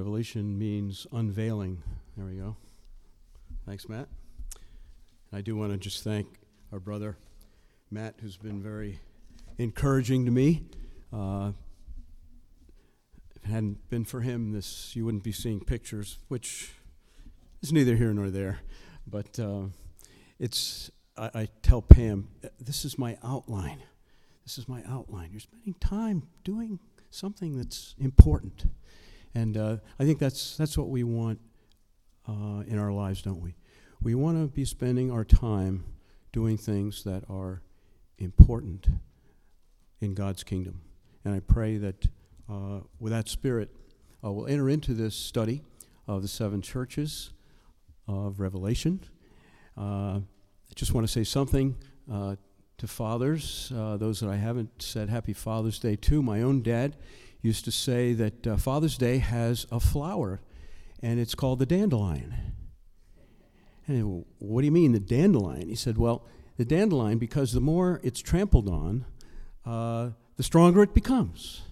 Revelation means unveiling. There we go. Thanks, Matt. I do want to just thank our brother Matt, who's been very encouraging to me. Uh, if it hadn't been for him, this you wouldn't be seeing pictures, which is neither here nor there. But uh, it's I, I tell Pam, this is my outline. This is my outline. You're spending time doing something that's important, and uh, I think that's that's what we want uh, in our lives, don't we? We want to be spending our time doing things that are important in God's kingdom. And I pray that uh, with that spirit, uh, we'll enter into this study of the seven churches of Revelation. Uh, I just want to say something uh, to fathers, those that I haven't said Happy Father's Day to. My own dad used to say that uh, Father's Day has a flower, and it's called the dandelion. And what do you mean, the dandelion? He said, well, the dandelion, because the more it's trampled on, uh, the stronger it becomes.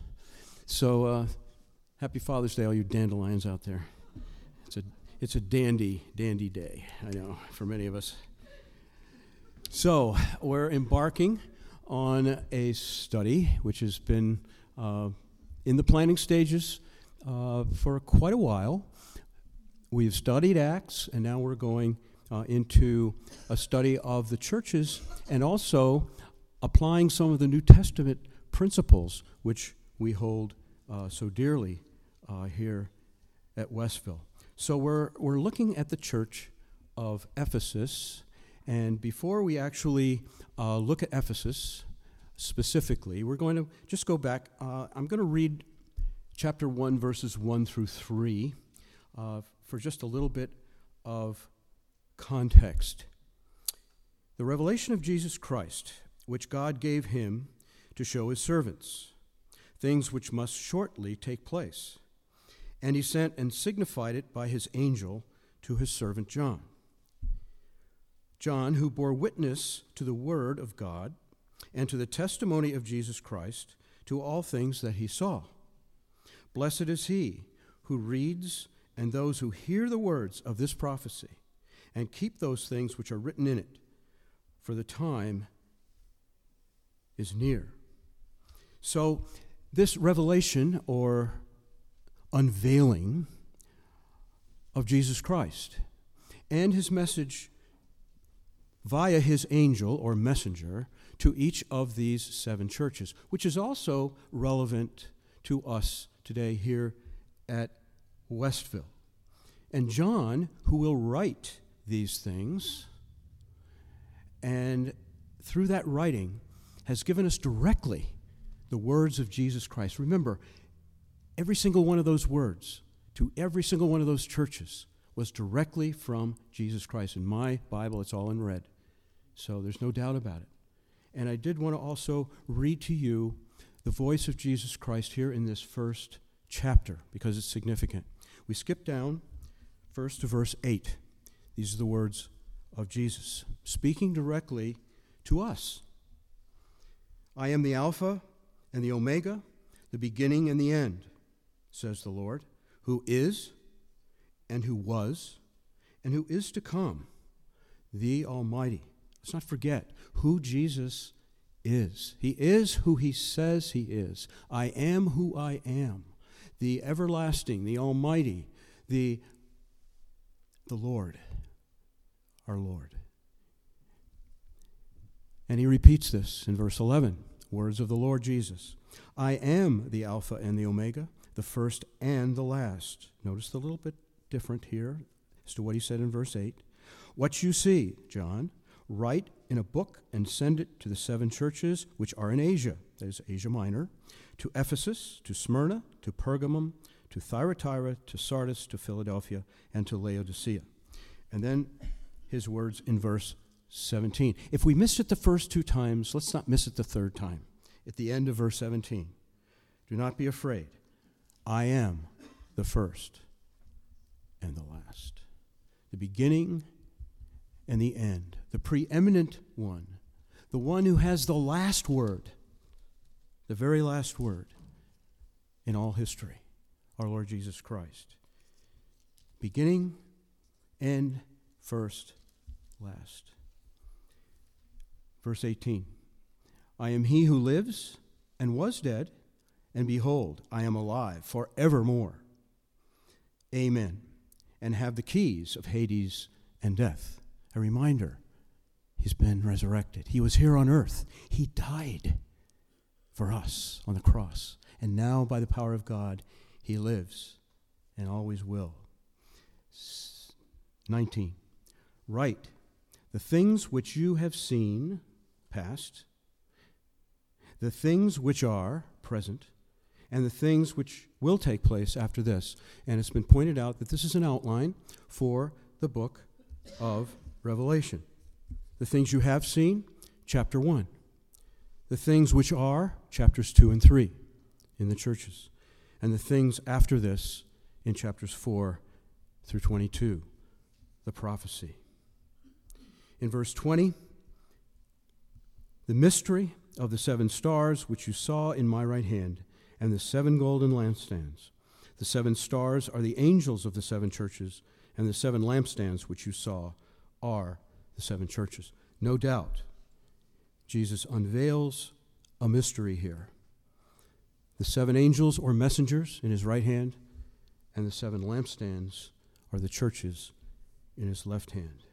So, uh, happy Father's Day, all you dandelions out there. It's a, it's a dandy, dandy day, I know, for many of us. So, we're embarking on a study which has been uh, in the planning stages uh, for quite a while. We've studied Acts, and now we're going uh, into a study of the churches and also applying some of the New Testament principles which we hold uh, so dearly uh, here at Westville. So we're, we're looking at the church of Ephesus, and before we actually uh, look at Ephesus specifically, we're going to just go back. Uh, I'm going to read chapter 1, verses 1 through 3 uh, for just a little bit of context. The revelation of Jesus Christ, which God gave him to show his servants, things which must shortly take place. And he sent and signified it by his angel to his servant John. John, who bore witness to the word of God and to the testimony of Jesus Christ, to all things that he saw. Blessed is he who reads and those who hear the words of this prophecy and keep those things which are written in it, for the time is near. So, this revelation or unveiling of Jesus Christ and his message via his angel or messenger to each of these seven churches, which is also relevant to us today here at Westville. And John, who will write these things, and through that writing, has given us directly the words of Jesus Christ. Remember, every single one of those words to every single one of those churches was directly from Jesus Christ. In my Bible, it's all in red, so there's no doubt about it. And I did want to also read to you the voice of Jesus Christ here in this first chapter because it's significant. We skip down first to verse 8. These are the words of Jesus, speaking directly to us. I am the Alpha and the Omega, the beginning and the end, says the Lord, who is and who was and who is to come, the Almighty. Let's not forget who Jesus is. He is who he says he is. I am who I am, the everlasting, the Almighty, the, the Lord our Lord. And he repeats this in verse 11 words of the Lord Jesus I am the Alpha and the Omega, the first and the last. Notice the little bit different here as to what he said in verse 8. What you see, John, write in a book and send it to the seven churches which are in Asia, that is Asia Minor, to Ephesus, to Smyrna, to Pergamum, to Thyatira, to Sardis, to Philadelphia, and to Laodicea. And then his words in verse 17. If we missed it the first two times, let's not miss it the third time. At the end of verse 17, do not be afraid. I am the first and the last, the beginning and the end, the preeminent one, the one who has the last word, the very last word in all history. our Lord Jesus Christ. Beginning, end, first, last. Verse 18 I am he who lives and was dead, and behold, I am alive forevermore. Amen. And have the keys of Hades and death. A reminder he's been resurrected. He was here on earth, he died for us on the cross. And now, by the power of God, he lives and always will. 19. Write the things which you have seen, past, the things which are, present, and the things which will take place after this. And it's been pointed out that this is an outline for the book of Revelation. The things you have seen, chapter 1. The things which are, chapters 2 and 3 in the churches. And the things after this in chapters 4 through 22, the prophecy. In verse 20, the mystery of the seven stars which you saw in my right hand, and the seven golden lampstands. The seven stars are the angels of the seven churches, and the seven lampstands which you saw are the seven churches. No doubt, Jesus unveils a mystery here. The seven angels or messengers in his right hand, and the seven lampstands are the churches in his left hand.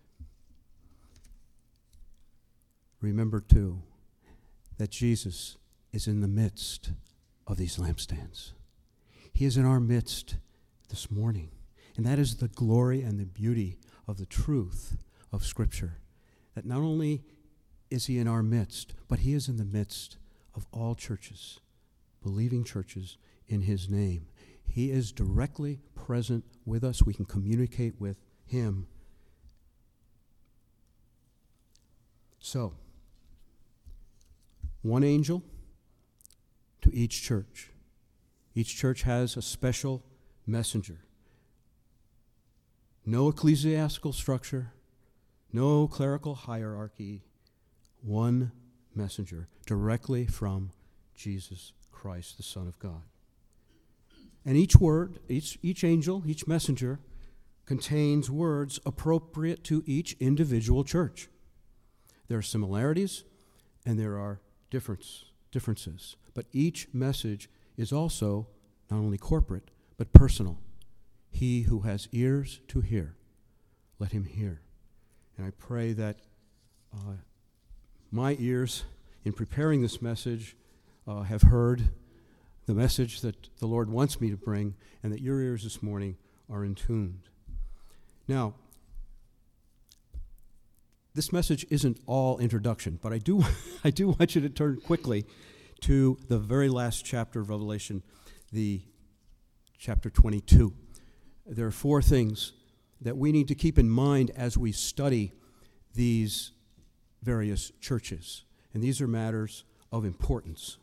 Remember, too, that Jesus is in the midst of these lampstands. He is in our midst this morning. And that is the glory and the beauty of the truth of Scripture. That not only is He in our midst, but He is in the midst of all churches, believing churches in His name. He is directly present with us. We can communicate with Him. So, one angel to each church. Each church has a special messenger. No ecclesiastical structure, no clerical hierarchy, one messenger directly from Jesus Christ, the Son of God. And each word, each, each angel, each messenger contains words appropriate to each individual church. There are similarities and there are difference, differences, but each message is also not only corporate, but personal. He who has ears to hear, let him hear. And I pray that uh, my ears, in preparing this message, uh, have heard the message that the Lord wants me to bring, and that your ears this morning are in tuned. Now, this message isn't all introduction, but I do, I do want you to turn quickly to the very last chapter of Revelation, the chapter 22. There are four things that we need to keep in mind as we study these various churches. And these are matters of importance.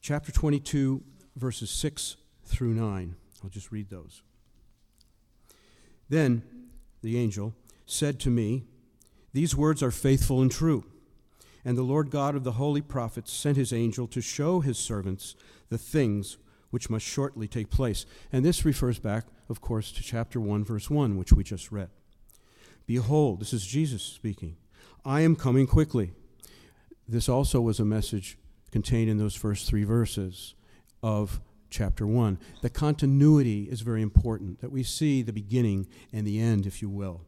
Chapter 22, verses 6 through 9. I'll just read those. Then the angel said to me, These words are faithful and true. And the Lord God of the holy prophets sent his angel to show his servants the things which must shortly take place. And this refers back, of course, to chapter 1, verse 1, which we just read. Behold, this is Jesus speaking. I am coming quickly. This also was a message contained in those first three verses of chapter 1. The continuity is very important, that we see the beginning and the end, if you will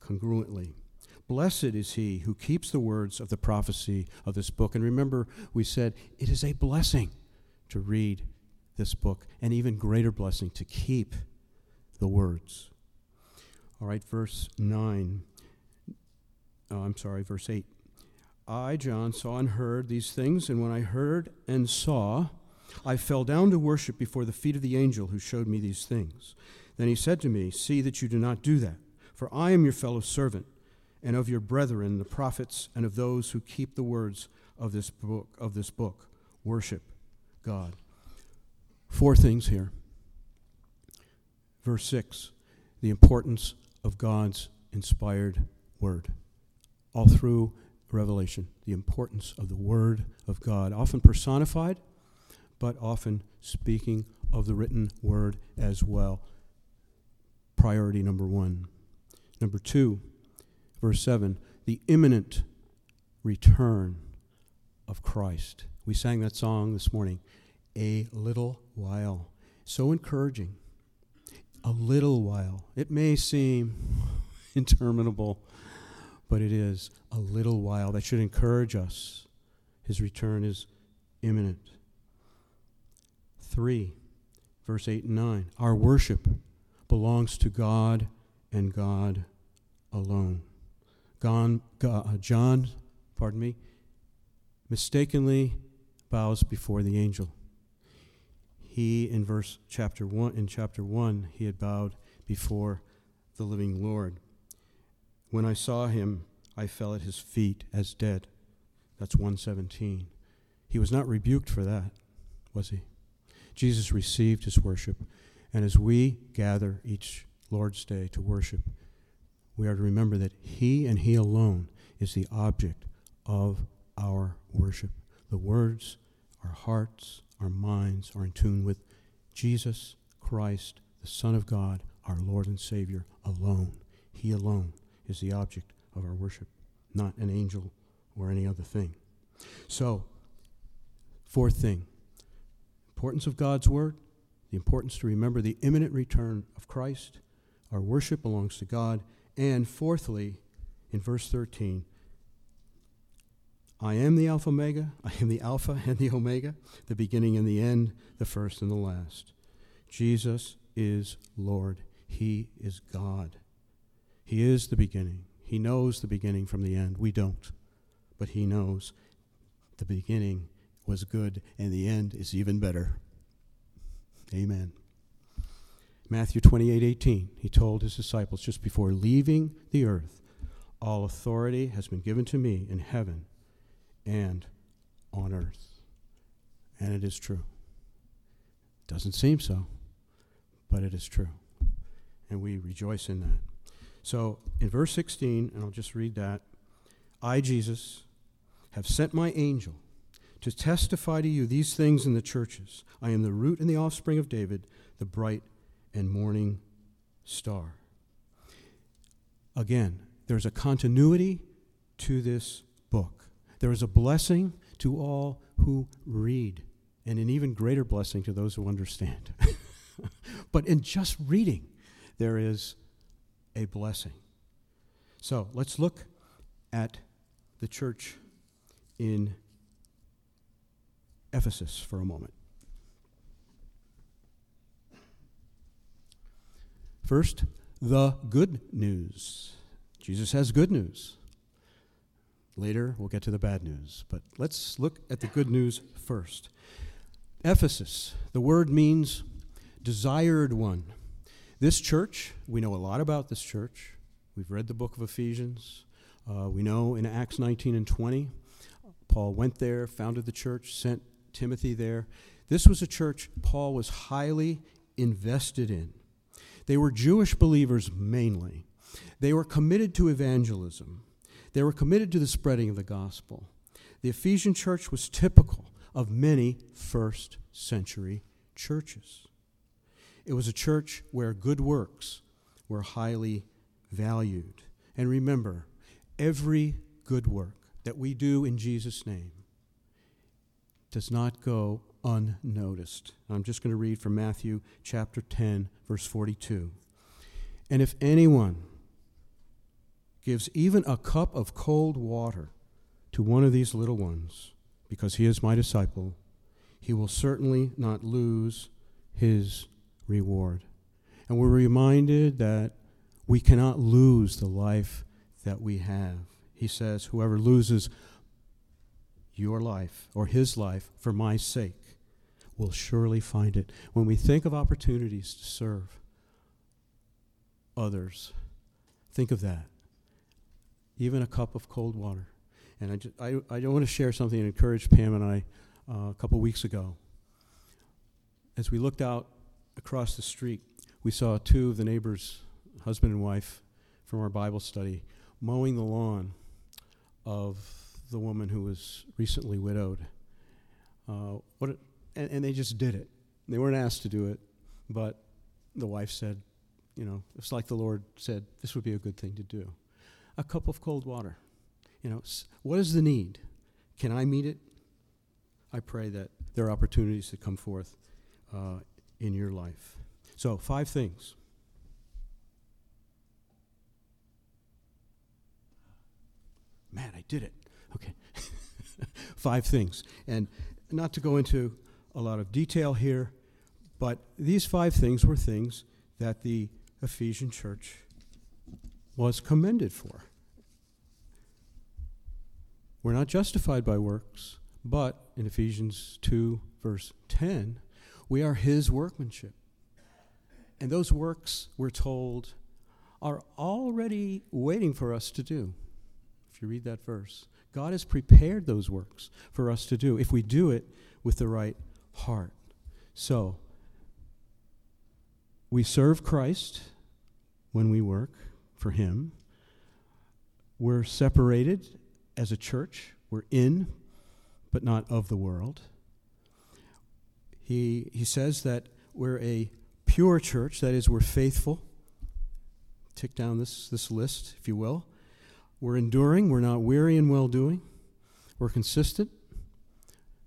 congruently. Blessed is he who keeps the words of the prophecy of this book. And remember, we said it is a blessing to read this book, and even greater blessing to keep the words. All right, verse 9. Oh, I'm sorry, verse 8. I, John, saw and heard these things, and when I heard and saw, I fell down to worship before the feet of the angel who showed me these things. Then he said to me, See that you do not do that. For I am your fellow servant, and of your brethren, the prophets, and of those who keep the words of this book. Of this book, worship God. Four things here. Verse six: the importance of God's inspired word. All through Revelation, the importance of the word of God, often personified, but often speaking of the written word as well. Priority number one. Number two, verse 7 the imminent return of Christ. We sang that song this morning, A Little While. So encouraging. A little while. It may seem interminable, but it is a little while. That should encourage us. His return is imminent. 3, verse 8 and 9. Our worship belongs to God and God alone. God, uh, John, pardon me, mistakenly bows before the angel. He in verse chapter 1 in chapter 1 he had bowed before the living Lord. When I saw him, I fell at his feet as dead. That's 117. He was not rebuked for that, was he? Jesus received his worship. And as we gather each Lord's Day to worship, we are to remember that He and He alone is the object of our worship. The words, our hearts, our minds are in tune with Jesus Christ, the Son of God, our Lord and Savior alone. He alone is the object of our worship, not an angel or any other thing. So, fourth thing importance of God's Word, the importance to remember the imminent return of Christ. Our worship belongs to God and fourthly, in verse 13, I am the Alpha Omega, I am the Alpha and the Omega, the beginning and the end, the first and the last. Jesus is Lord. He is God. He is the beginning. He knows the beginning from the end. We don't. But He knows the beginning was good and the end is even better. Amen. Matthew 28 18, he told his disciples just before leaving the earth, All authority has been given to me in heaven and on earth. And it is true. Doesn't seem so, but it is true. And we rejoice in that. So in verse 16, and I'll just read that I, Jesus, have sent my angel to testify to you these things in the churches. I am the root and the offspring of David, the bright and morning star. Again, there's a continuity to this book. There is a blessing to all who read, and an even greater blessing to those who understand. but in just reading, there is a blessing. So let's look at the church in Ephesus for a moment. First, the good news. Jesus has good news. Later, we'll get to the bad news, but let's look at the good news first. Ephesus, the word means desired one. This church, we know a lot about this church. We've read the book of Ephesians. Uh, we know in Acts 19 and 20, Paul went there, founded the church, sent Timothy there. This was a church Paul was highly invested in. They were Jewish believers mainly. They were committed to evangelism. They were committed to the spreading of the gospel. The Ephesian church was typical of many first century churches. It was a church where good works were highly valued. And remember, every good work that we do in Jesus' name does not go unnoticed. I'm just going to read from Matthew chapter 10, verse 42. And if anyone gives even a cup of cold water to one of these little ones, because he is my disciple, he will certainly not lose his reward. And we're reminded that we cannot lose the life that we have. He says, Whoever loses your life or his life for my sake will surely find it. When we think of opportunities to serve others, think of that. Even a cup of cold water. And I, just, I, I want to share something that encouraged Pam and I uh, a couple weeks ago. As we looked out across the street, we saw two of the neighbors, husband and wife, from our Bible study, mowing the lawn of the woman who was recently widowed. Uh, what it, and, and they just did it. They weren't asked to do it, but the wife said, you know, it's like the Lord said, this would be a good thing to do. A cup of cold water. You know, what is the need? Can I meet it? I pray that there are opportunities that come forth uh, in your life. So, five things. Man, I did it. Okay. five things. And not to go into a lot of detail here, but these five things were things that the Ephesian church was commended for. We're not justified by works, but in Ephesians 2, verse 10, we are his workmanship. And those works, we're told, are already waiting for us to do. If you read that verse, God has prepared those works for us to do if we do it with the right heart. So, we serve Christ when we work for Him. We're separated as a church, we're in, but not of the world. He, he says that we're a pure church, that is, we're faithful. Tick down this, this list, if you will. We're enduring, we're not weary in well doing. We're consistent.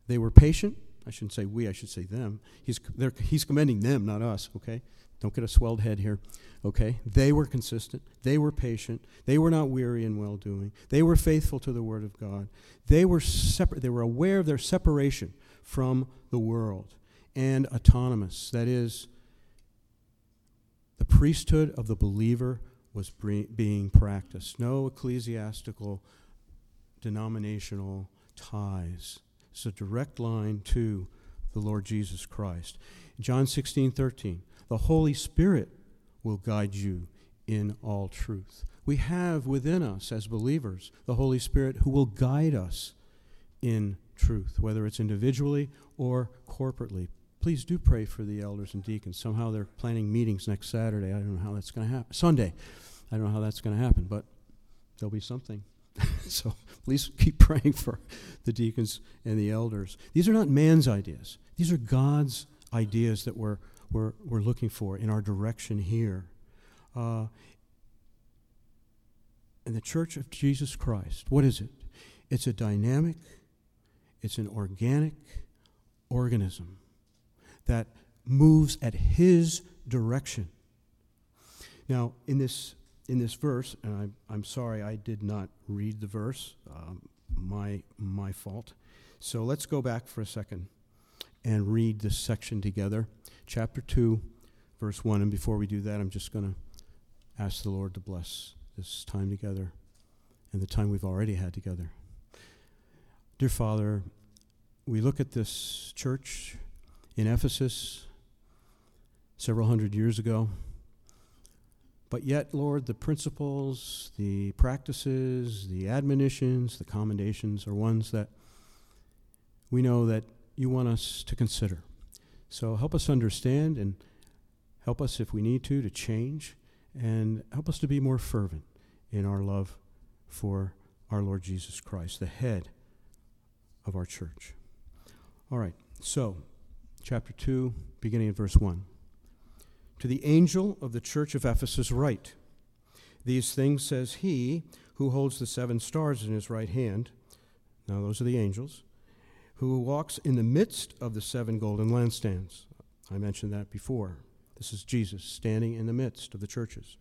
They were patient. I shouldn't say we, I should say them. He's, he's commending them, not us, okay? Don't get a swelled head here, okay? They were consistent. They were patient. They were not weary in well doing. They were faithful to the Word of God. They were, separate, they were aware of their separation from the world and autonomous. That is, the priesthood of the believer was being practiced. No ecclesiastical, denominational ties. It's a direct line to the Lord Jesus Christ. John 16, 13. The Holy Spirit will guide you in all truth. We have within us as believers the Holy Spirit who will guide us in truth, whether it's individually or corporately. Please do pray for the elders and deacons. Somehow they're planning meetings next Saturday. I don't know how that's going to happen. Sunday. I don't know how that's going to happen, but there'll be something. so please keep praying for the deacons and the elders. These are not man's ideas, these are God's ideas that we're, we're, we're looking for in our direction here. Uh, and the Church of Jesus Christ, what is it? It's a dynamic, it's an organic organism that moves at His direction. Now, in this in this verse, and I'm, I'm sorry I did not read the verse, um, my, my fault. So let's go back for a second and read this section together. Chapter 2, verse 1. And before we do that, I'm just going to ask the Lord to bless this time together and the time we've already had together. Dear Father, we look at this church in Ephesus several hundred years ago. But yet, Lord, the principles, the practices, the admonitions, the commendations are ones that we know that you want us to consider. So help us understand and help us, if we need to, to change and help us to be more fervent in our love for our Lord Jesus Christ, the head of our church. All right, so chapter 2, beginning at verse 1. To the angel of the church of Ephesus, write These things says he who holds the seven stars in his right hand. Now, those are the angels. Who walks in the midst of the seven golden lampstands. I mentioned that before. This is Jesus standing in the midst of the churches.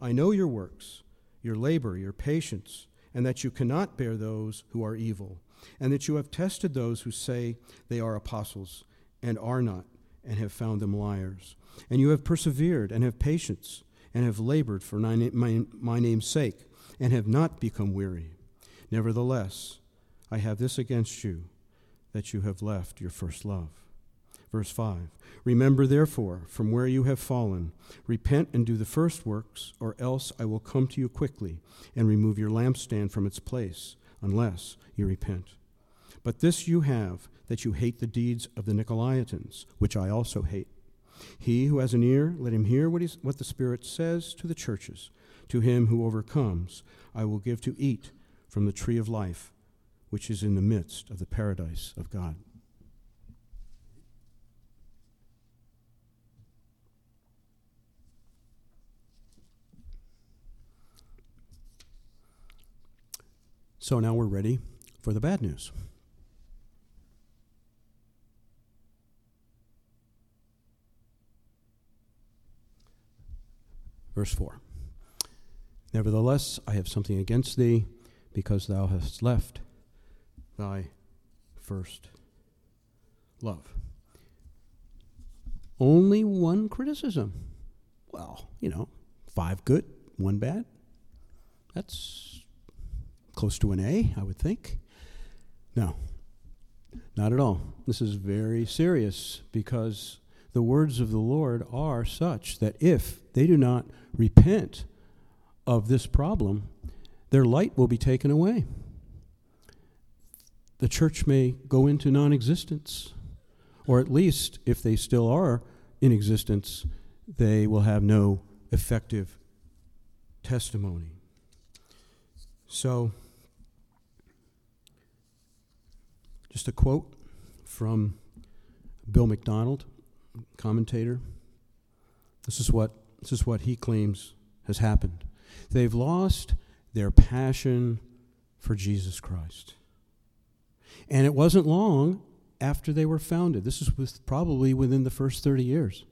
I know your works, your labor, your patience, and that you cannot bear those who are evil, and that you have tested those who say they are apostles and are not, and have found them liars and you have persevered and have patience and have labored for my, my, my name's sake and have not become weary. Nevertheless, I have this against you, that you have left your first love. Verse 5 Remember, therefore, from where you have fallen, repent and do the first works, or else I will come to you quickly and remove your lampstand from its place, unless you repent. But this you have, that you hate the deeds of the Nicolaitans, which I also hate. He who has an ear, let him hear what, what the Spirit says to the churches. To him who overcomes, I will give to eat from the tree of life, which is in the midst of the paradise of God. So now we're ready for the bad news. Verse 4 Nevertheless, I have something against thee, because thou hast left thy first love. Only one criticism. Well, you know, five good, one bad. That's close to an A, I would think. No, not at all. This is very serious because the words of the Lord are such that if they do not repent of this problem, their light will be taken away. The church may go into non existence, or at least, if they still are in existence, they will have no effective testimony. So, just a quote from Bill MacDonald, commentator. This is what this is what he claims has happened. They've lost their passion for Jesus Christ. And it wasn't long after they were founded. This was probably within the first 30 years.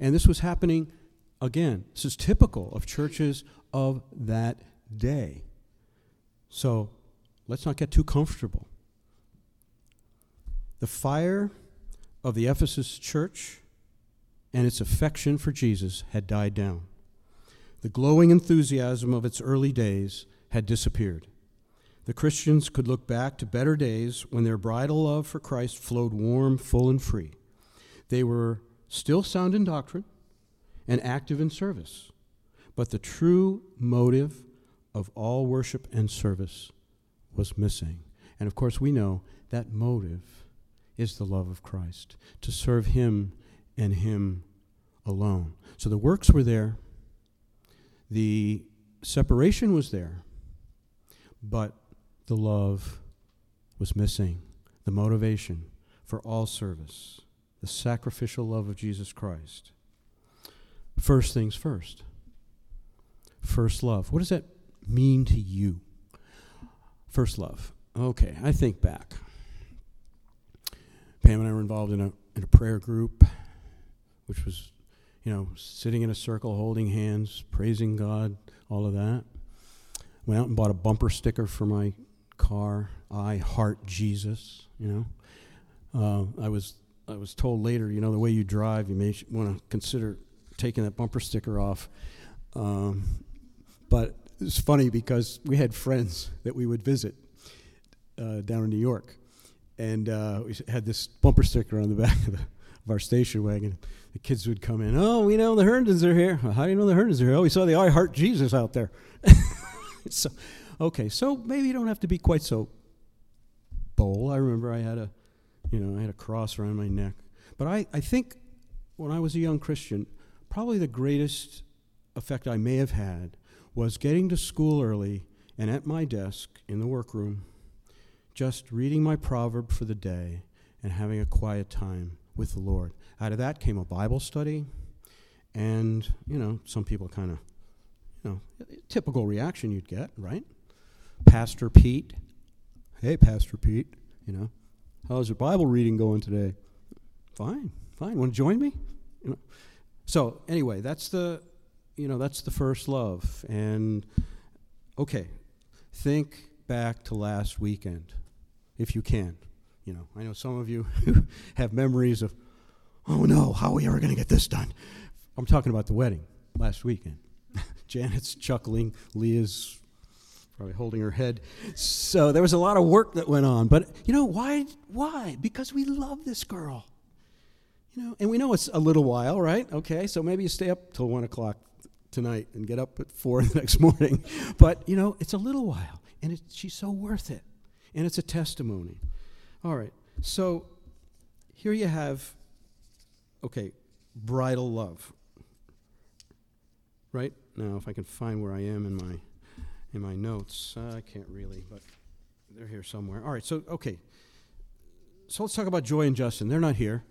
And this was happening again. This is typical of churches of that day. So let's not get too comfortable. The fire of the Ephesus church and its affection for Jesus had died down. The glowing enthusiasm of its early days had disappeared. The Christians could look back to better days when their bridal love for Christ flowed warm, full, and free. They were still sound in doctrine and active in service, but the true motive of all worship and service was missing. And of course, we know that motive is the love of Christ, to serve Him and Him alone. So the works were there, the separation was there, but the love was missing, the motivation for all service, the sacrificial love of Jesus Christ. First things first. First love. What does that mean to you? First love. Okay, I think back. Pam and I were involved in a, in a prayer group, which was, you know, sitting in a circle, holding hands, praising God, all of that. Went out and bought a bumper sticker for my car. I heart Jesus. You know, uh, I was I was told later, you know, the way you drive, you may want to consider taking that bumper sticker off. Um, but it's funny because we had friends that we would visit uh, down in New York, and uh, we had this bumper sticker on the back of, the, of, our station wagon. The kids would come in. Oh, we know the Herndons are here. How do you know the Herndons are here? Oh, we saw the I Heart Jesus out there. so, okay, so maybe you don't have to be quite so bold. I remember I had a, you know, I had a cross around my neck. But I, I think when I was a young Christian, probably the greatest effect I may have had was getting to school early and at my desk in the workroom just reading my proverb for the day and having a quiet time with the Lord. Out of that came a Bible study, and, you know, some people kind of, you know, typical reaction you'd get, right? Pastor Pete, hey, Pastor Pete, you know, how's your Bible reading going today? Fine, fine. Want to join me? You know. So anyway, that's the, you know, that's the first love. And okay, think back to last weekend if you can. You know, I know some of you have memories of, oh no, how are we ever going to get this done? I'm talking about the wedding last weekend. Janet's chuckling, Leah's probably holding her head. So there was a lot of work that went on. But you know, why? Why? Because we love this girl. You know, and we know it's a little while, right? Okay, so maybe you stay up till one o'clock tonight and get up at four the next morning. But you know, it's a little while, and it, she's so worth it and it's a testimony. All right, so here you have, okay, bridal love. Right now, if I can find where I am in my in my notes, uh, I can't really, but they're here somewhere. All right, so okay, so let's talk about Joy and Justin. They're not here.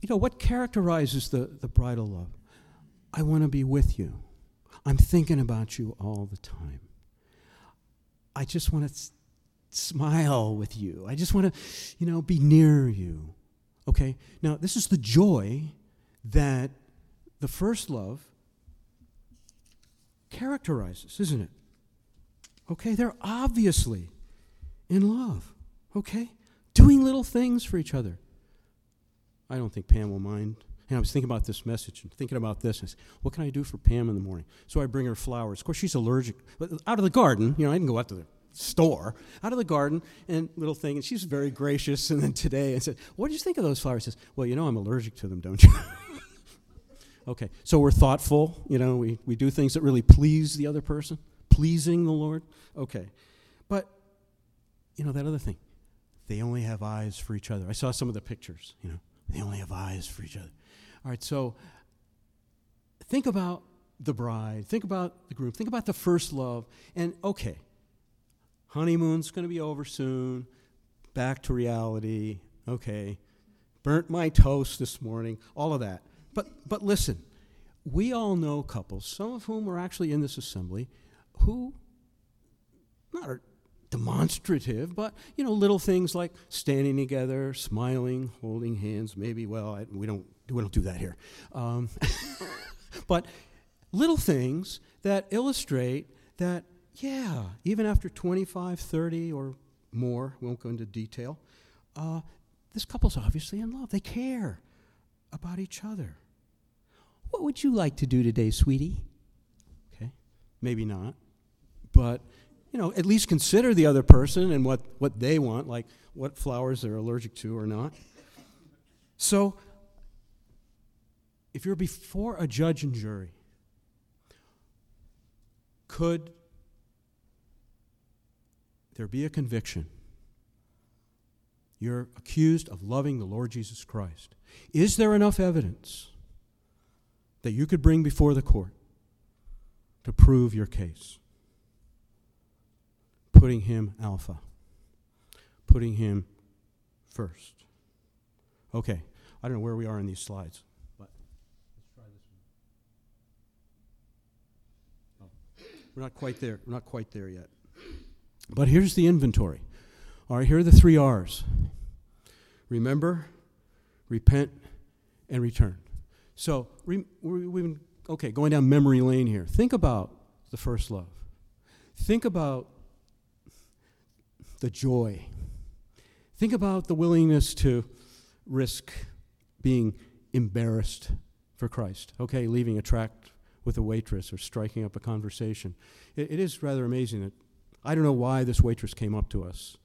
You know what characterizes the the bridal love? I want to be with you. I'm thinking about you all the time. I just want to s- smile with you. I just want to, you know, be near you. Okay? Now, this is the joy that the first love characterizes, isn't it? Okay? They're obviously in love. Okay? Doing little things for each other. I don't think Pam will mind. And I was thinking about this message and thinking about this. I said, what can I do for Pam in the morning? So I bring her flowers. Of course, she's allergic. But out of the garden, you know, I didn't go out to the store, out of the garden, and little thing. And she's very gracious. And then today I said, what did you think of those flowers? She says, well, you know, I'm allergic to them, don't you? okay, so we're thoughtful. You know, we, we do things that really please the other person, pleasing the Lord. Okay. But, you know, that other thing, they only have eyes for each other. I saw some of the pictures, you know, they only have eyes for each other. All right, so think about the bride, think about the groom, think about the first love, and okay, honeymoon's going to be over soon, back to reality, okay, burnt my toast this morning, all of that. But, but listen, we all know couples, some of whom are actually in this assembly, who not are demonstrative, but you know, little things like standing together, smiling, holding hands. Maybe, well, I, we don't we don't do that here, um, but little things that illustrate that. Yeah, even after 25, 30, or more, we won't go into detail. Uh, this couple's obviously in love. They care about each other. What would you like to do today, sweetie? Okay, maybe not, but you know, at least consider the other person and what, what they want, like what flowers they're allergic to or not. So, if you're before a judge and jury, could there be a conviction? You're accused of loving the Lord Jesus Christ. Is there enough evidence that you could bring before the court to prove your case? putting him alpha, putting him first. Okay, I don't know where we are in these slides, but let's try this one. Oh, we're not quite there. We're not quite there yet. But here's the inventory. All right, here are the three R's remember, repent, and return. So, re, we've been, okay, going down memory lane here. Think about the first love. Think about the joy. Think about the willingness to risk being embarrassed for Christ. Okay, leaving a tract with a waitress or striking up a conversation. it, it is rather amazing that I don't know why this waitress came up to us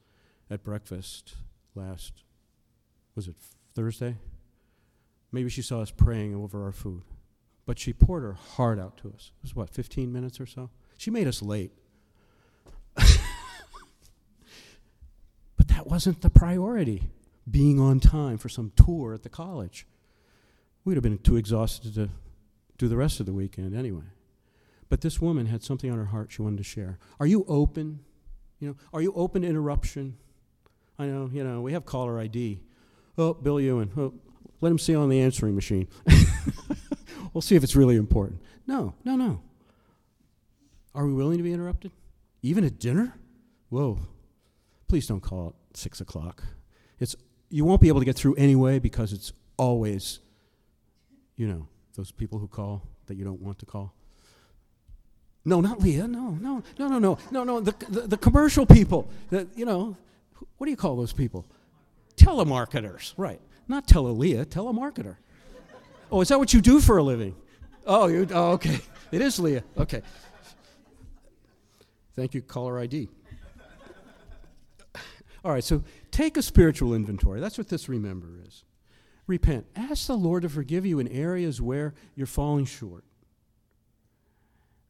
at breakfast last, was it Thursday? Maybe she saw us praying over our food. But she poured her heart out to us. It was what, 15 minutes or so? She made us late. But that wasn't the priority, being on time for some tour at the college. We'd have been too exhausted to do the rest of the weekend anyway. But this woman had something on her heart she wanted to share. Are you open? You know, are you open to interruption? I know, you know, we have caller ID. Oh, Bill Ewan. Oh, let him see on the answering machine. we'll see if it's really important. No, no, no. Are we willing to be interrupted? Even at dinner? Whoa. Please don't call at six o'clock. It's you won't be able to get through anyway because it's always, you know, those people who call that you don't want to call. No, not Leah. No, no, no, no, no, no, no. The, the, the commercial people. That you know, what do you call those people? Telemarketers, right? Not tell Leah, telemarketer. Oh, is that what you do for a living? Oh, you. Oh, okay. It is Leah. Okay. Thank you, caller ID. All right, so take a spiritual inventory. That's what this remember is. Repent. Ask the Lord to forgive you in areas where you're falling short.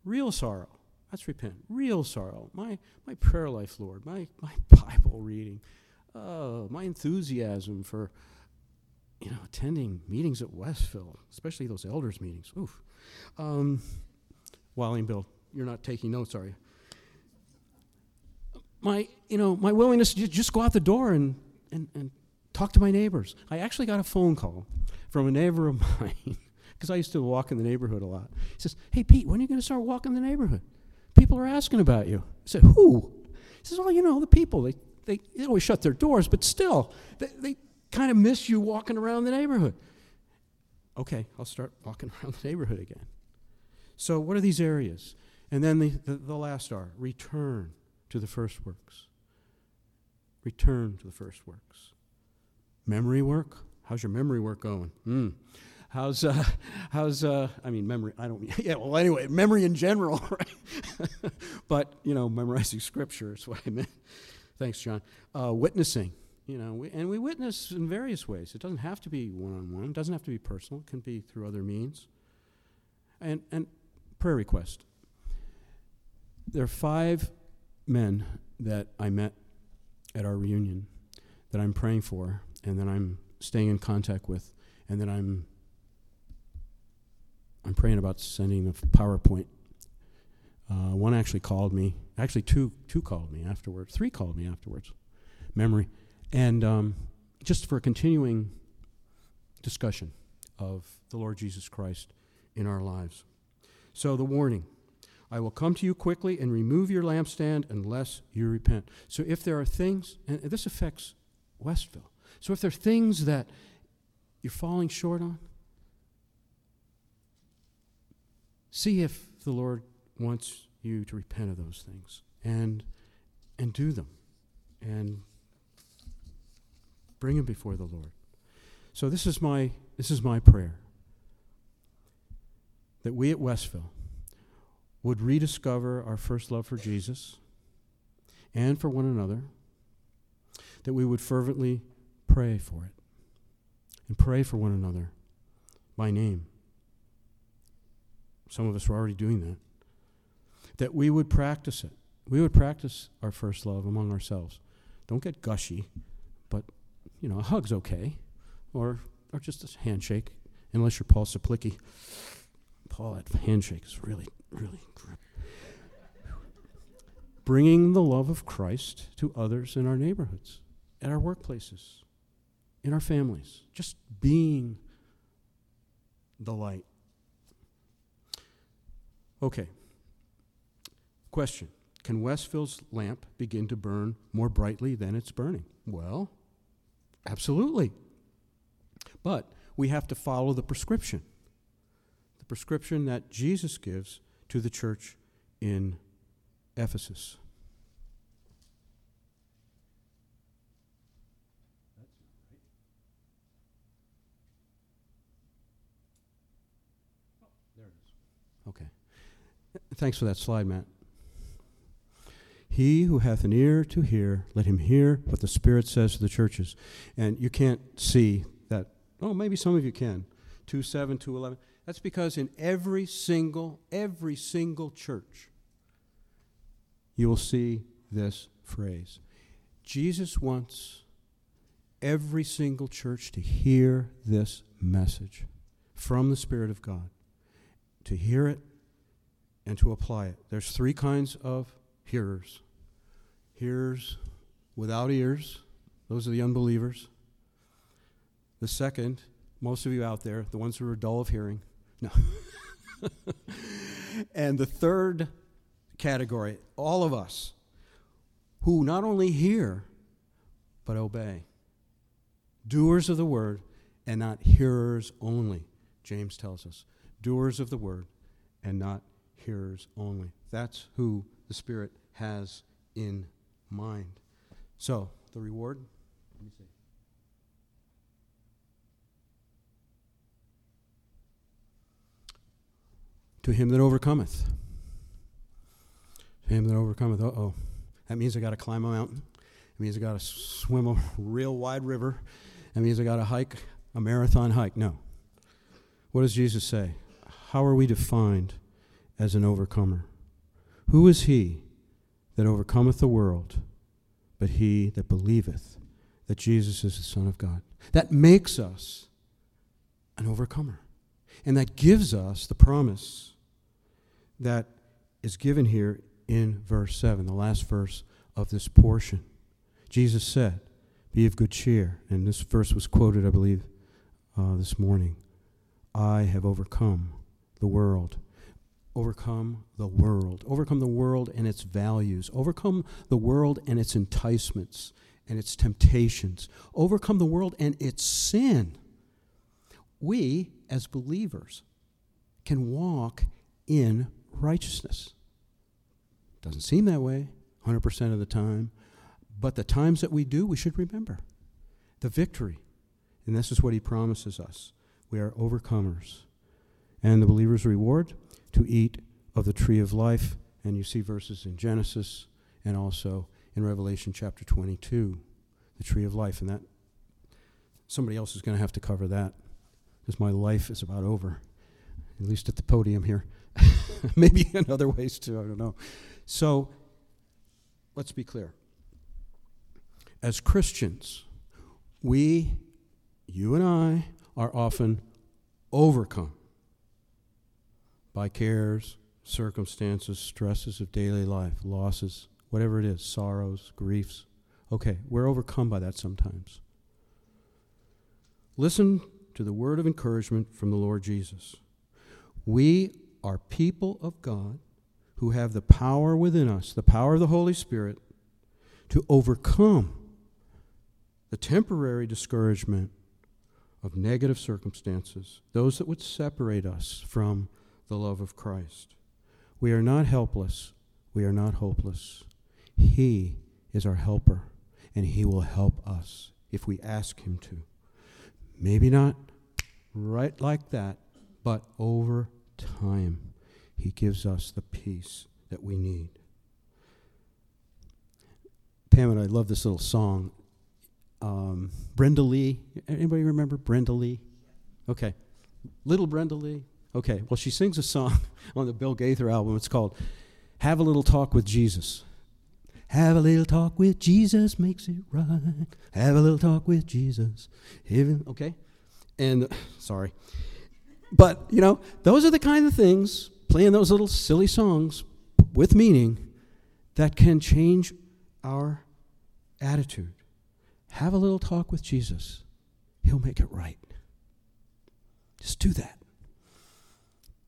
Real sorrow. That's repent. Real sorrow. My, my prayer life, Lord. My, my Bible reading. Uh, my enthusiasm for you know, attending meetings at Westville, especially those elders meetings. Oof. Um, Walling Bill, you're not taking notes, are you? my, you know, my willingness to just go out the door and, and, and talk to my neighbors. I actually got a phone call from a neighbor of mine because I used to walk in the neighborhood a lot. He says, Hey, Pete, when are you going to start walking the neighborhood? People are asking about you. I said, Who? He says, well, you know, the people, they, they, they always shut their doors, but still, they, they kind of miss you walking around the neighborhood. Okay, I'll start walking around the neighborhood again. So, what are these areas? And then the, the, the last are return to the first works. Return to the first works. Memory work? How's your memory work going? Mm. How's, uh, how's, uh, I mean, memory, I don't mean, yeah, well, anyway, memory in general, right? but, you know, memorizing scripture is what I meant. Thanks, John. Uh, witnessing, you know, we, and we witness in various ways. It doesn't have to be one on one, it doesn't have to be personal, it can be through other means. And, and prayer request. There are five men that I met at our reunion that I'm praying for and that I'm staying in contact with and that I'm I'm praying about sending the PowerPoint. Uh, one actually called me. Actually, two two called me afterwards. Three called me afterwards. Memory, and um, just for a continuing discussion of the Lord Jesus Christ in our lives. So the warning. I will come to you quickly and remove your lampstand unless you repent. So if there are things, and this affects Westville, so if there are things that you're falling short on, see if the Lord wants you to repent of those things and and do them and bring them before the Lord. So this is my this is my prayer that we at Westville would rediscover our first love for Jesus and for one another, that we would fervently pray for it and pray for one another by name. Some of us are already doing that. That we would practice it. We would practice our first love among ourselves. Don't get gushy, but you know, a hug's okay, or or just a handshake, unless you're Paul Saplicki. Paul, that handshake is really, really grip. Bringing the love of Christ to others in our neighborhoods, at our workplaces, in our families. Just being the light. Okay. Question Can Westville's lamp begin to burn more brightly than it's burning? Well, absolutely. But we have to follow the prescription the prescription that Jesus gives to the church in Ephesus. Okay. Thanks for that slide, Matt. He who hath an ear to hear, let him hear what the Spirit says to the churches. And you can't see that. Oh, maybe some of you can. 2 7, 2 11. That's because in every single, every single church, you will see this phrase. Jesus wants every single church to hear this message from the Spirit of God, to hear it and to apply it. There's three kinds of hearers hearers without ears, those are the unbelievers. The second, most of you out there, the ones who are dull of hearing, no. and the third category, all of us who not only hear, but obey. Doers of the word and not hearers only, James tells us. Doers of the word and not hearers only. That's who the Spirit has in mind. So, the reward? Let me see. to him that overcometh. To him that overcometh. Uh oh. That means I got to climb a mountain. It means I got to swim a real wide river. It means I got to hike a marathon hike. No. What does Jesus say? How are we defined as an overcomer? Who is he that overcometh the world but he that believeth that Jesus is the Son of God? That makes us an overcomer. And that gives us the promise that is given here in verse 7, the last verse of this portion. Jesus said, Be of good cheer. And this verse was quoted, I believe, uh, this morning. I have overcome the world. Overcome the world, overcome the world and its values, overcome the world and its enticements and its temptations, overcome the world and its sin. We, as believers, can walk in righteousness. Doesn't seem that way 100% of the time, but the times that we do, we should remember the victory. And this is what he promises us we are overcomers. And the believer's reward to eat of the tree of life. And you see verses in Genesis and also in Revelation chapter 22, the tree of life. And that somebody else is going to have to cover that because my life is about over, at least at the podium here. Maybe in other ways too, I don't know. So let's be clear. As Christians, we, you and I, are often overcome by cares, circumstances, stresses of daily life, losses, whatever it is, sorrows, griefs. Okay, we're overcome by that sometimes. Listen to the word of encouragement from the Lord Jesus. We are people of God who have the power within us, the power of the Holy Spirit, to overcome the temporary discouragement of negative circumstances, those that would separate us from the love of Christ. We are not helpless. We are not hopeless. He is our helper, and He will help us if we ask Him to. Maybe not right like that, but over time, He gives us the peace that we need. Pam and I love this little song. Um, Brenda Lee. Anybody remember Brenda Lee? Okay. Little Brenda Lee. Okay. Well, she sings a song on the Bill Gaither album. It's called Have a Little Talk with Jesus. Have a little talk with Jesus makes it right. Have a little talk with Jesus. Okay? And sorry. But, you know, those are the kind of things, playing those little silly songs with meaning, that can change our attitude. Have a little talk with Jesus, He'll make it right. Just do that.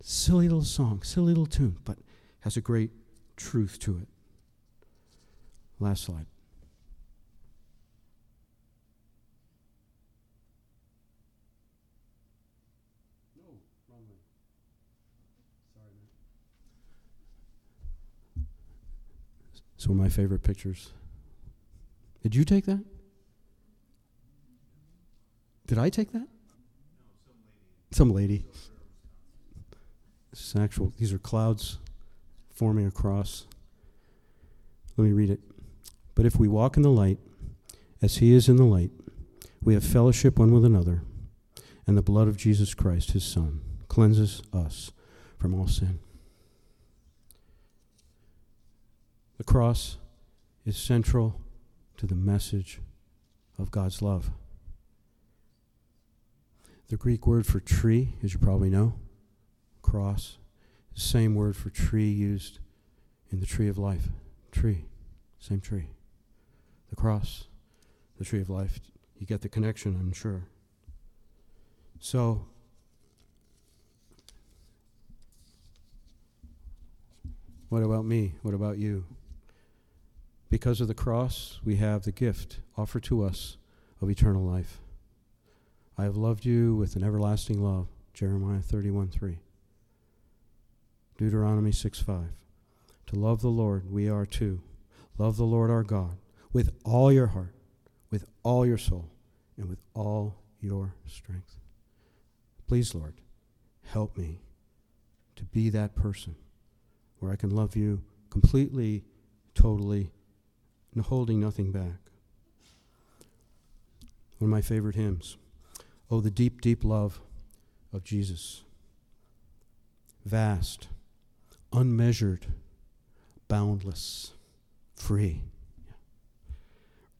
Silly little song, silly little tune, but has a great truth to it. Last slide. Some of my favorite pictures. Did you take that? Did I take that? some lady. This is actual. These are clouds forming across. Let me read it. But if we walk in the light, as He is in the light, we have fellowship one with another, and the blood of Jesus Christ, His Son, cleanses us from all sin. The cross is central to the message of God's love. The Greek word for tree, as you probably know, cross, the same word for tree used in the tree of life. Tree, same tree. The cross, the tree of life. You get the connection, I'm sure. So, what about me? What about you? Because of the cross, we have the gift offered to us of eternal life. I have loved you with an everlasting love. Jeremiah 31 3. Deuteronomy 6 5. To love the Lord, we are to love the Lord our God with all your heart, with all your soul, and with all your strength. Please, Lord, help me to be that person where I can love you completely, totally, and holding nothing back. One of my favorite hymns. Oh, the deep, deep love of Jesus. Vast, unmeasured, boundless, free.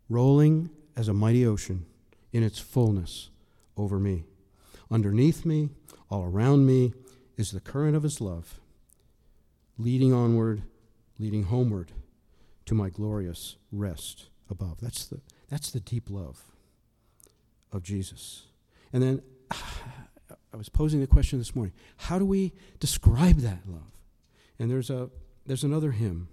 Rolling as a mighty ocean in its fullness over me. Underneath me, all around me, is the current of his love, leading onward, leading homeward to my glorious rest above. That's the, that's the deep love of Jesus. And then I was posing the question this morning how do we describe that love? And there's a there's another hymn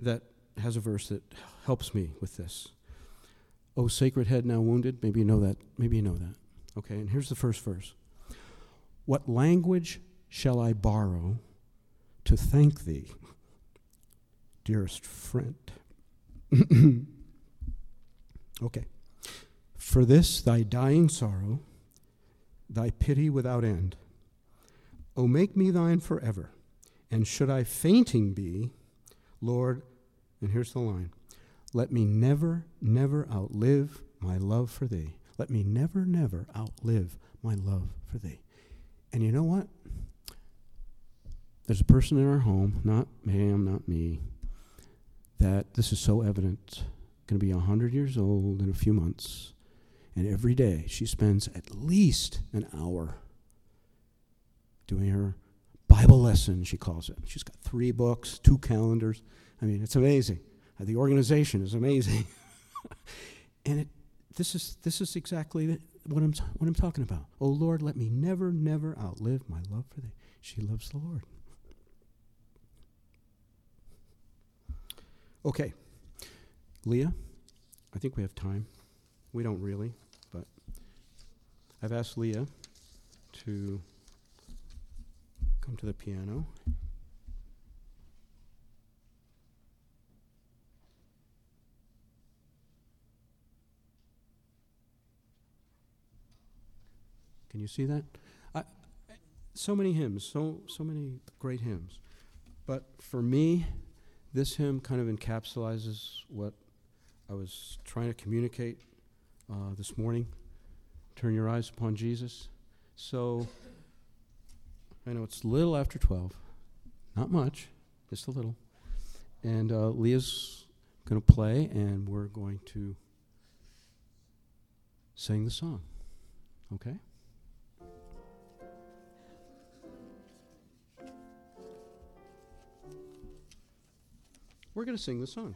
that has a verse that helps me with this. Oh, sacred head now wounded. Maybe you know that. Maybe you know that. Okay, and here's the first verse. What language shall I borrow to thank thee, dearest friend? okay. For this thy dying sorrow, thy pity without end. O make me thine forever. And should I fainting be, Lord, and here's the line let me never, never outlive my love for thee. Let me never, never outlive my love for thee. And you know what? There's a person in our home, not ma'am, not me, that this is so evident. Going to be a 100 years old in a few months. And every day she spends at least an hour doing her Bible lesson, she calls it. She's got three books, two calendars. I mean, it's amazing. The organization is amazing. and it, this, is, this is exactly what I'm, what I'm talking about. Oh Lord, let me never, never outlive my love for thee. She loves the Lord. Okay. Leah, I think we have time. We don't really, but I've asked Leah to come to the piano. Can you see that? I, so many hymns, so so many great hymns. But for me, this hymn kind of encapsulates what I was trying to communicate uh, this morning. Turn your eyes upon Jesus. So I know it's a little after 12, not much, just a little. And uh, Leah's going to play, and we're going to sing the song. Okay? We're going to sing the song.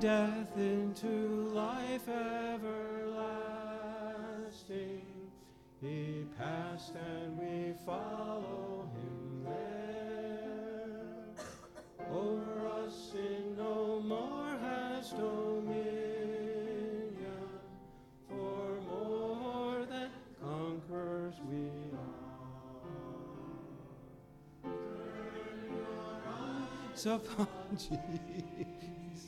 Death into life everlasting. He passed and we follow him there. Over us sin no more has dominion, for more than conquerors we are. Turn your eyes upon Jesus.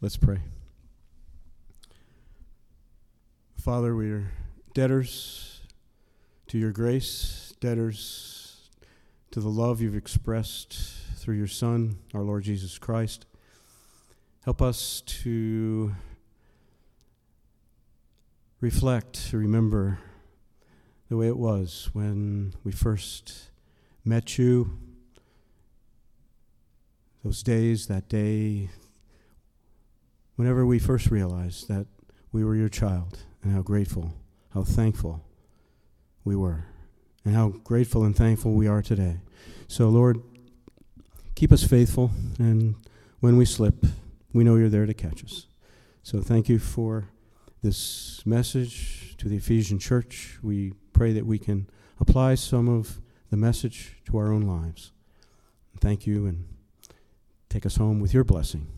Let's pray. Father, we are debtors to your grace, debtors to the love you've expressed through your Son, our Lord Jesus Christ. Help us to reflect, to remember the way it was when we first met you, those days, that day, whenever we first realized that we were your child, and how grateful, how thankful we were, and how grateful and thankful we are today. So, Lord, keep us faithful, and when we slip, we know you're there to catch us. So, thank you for this message to the Ephesian church. We pray that we can apply some of the message to our own lives. Thank you and take us home with your blessing.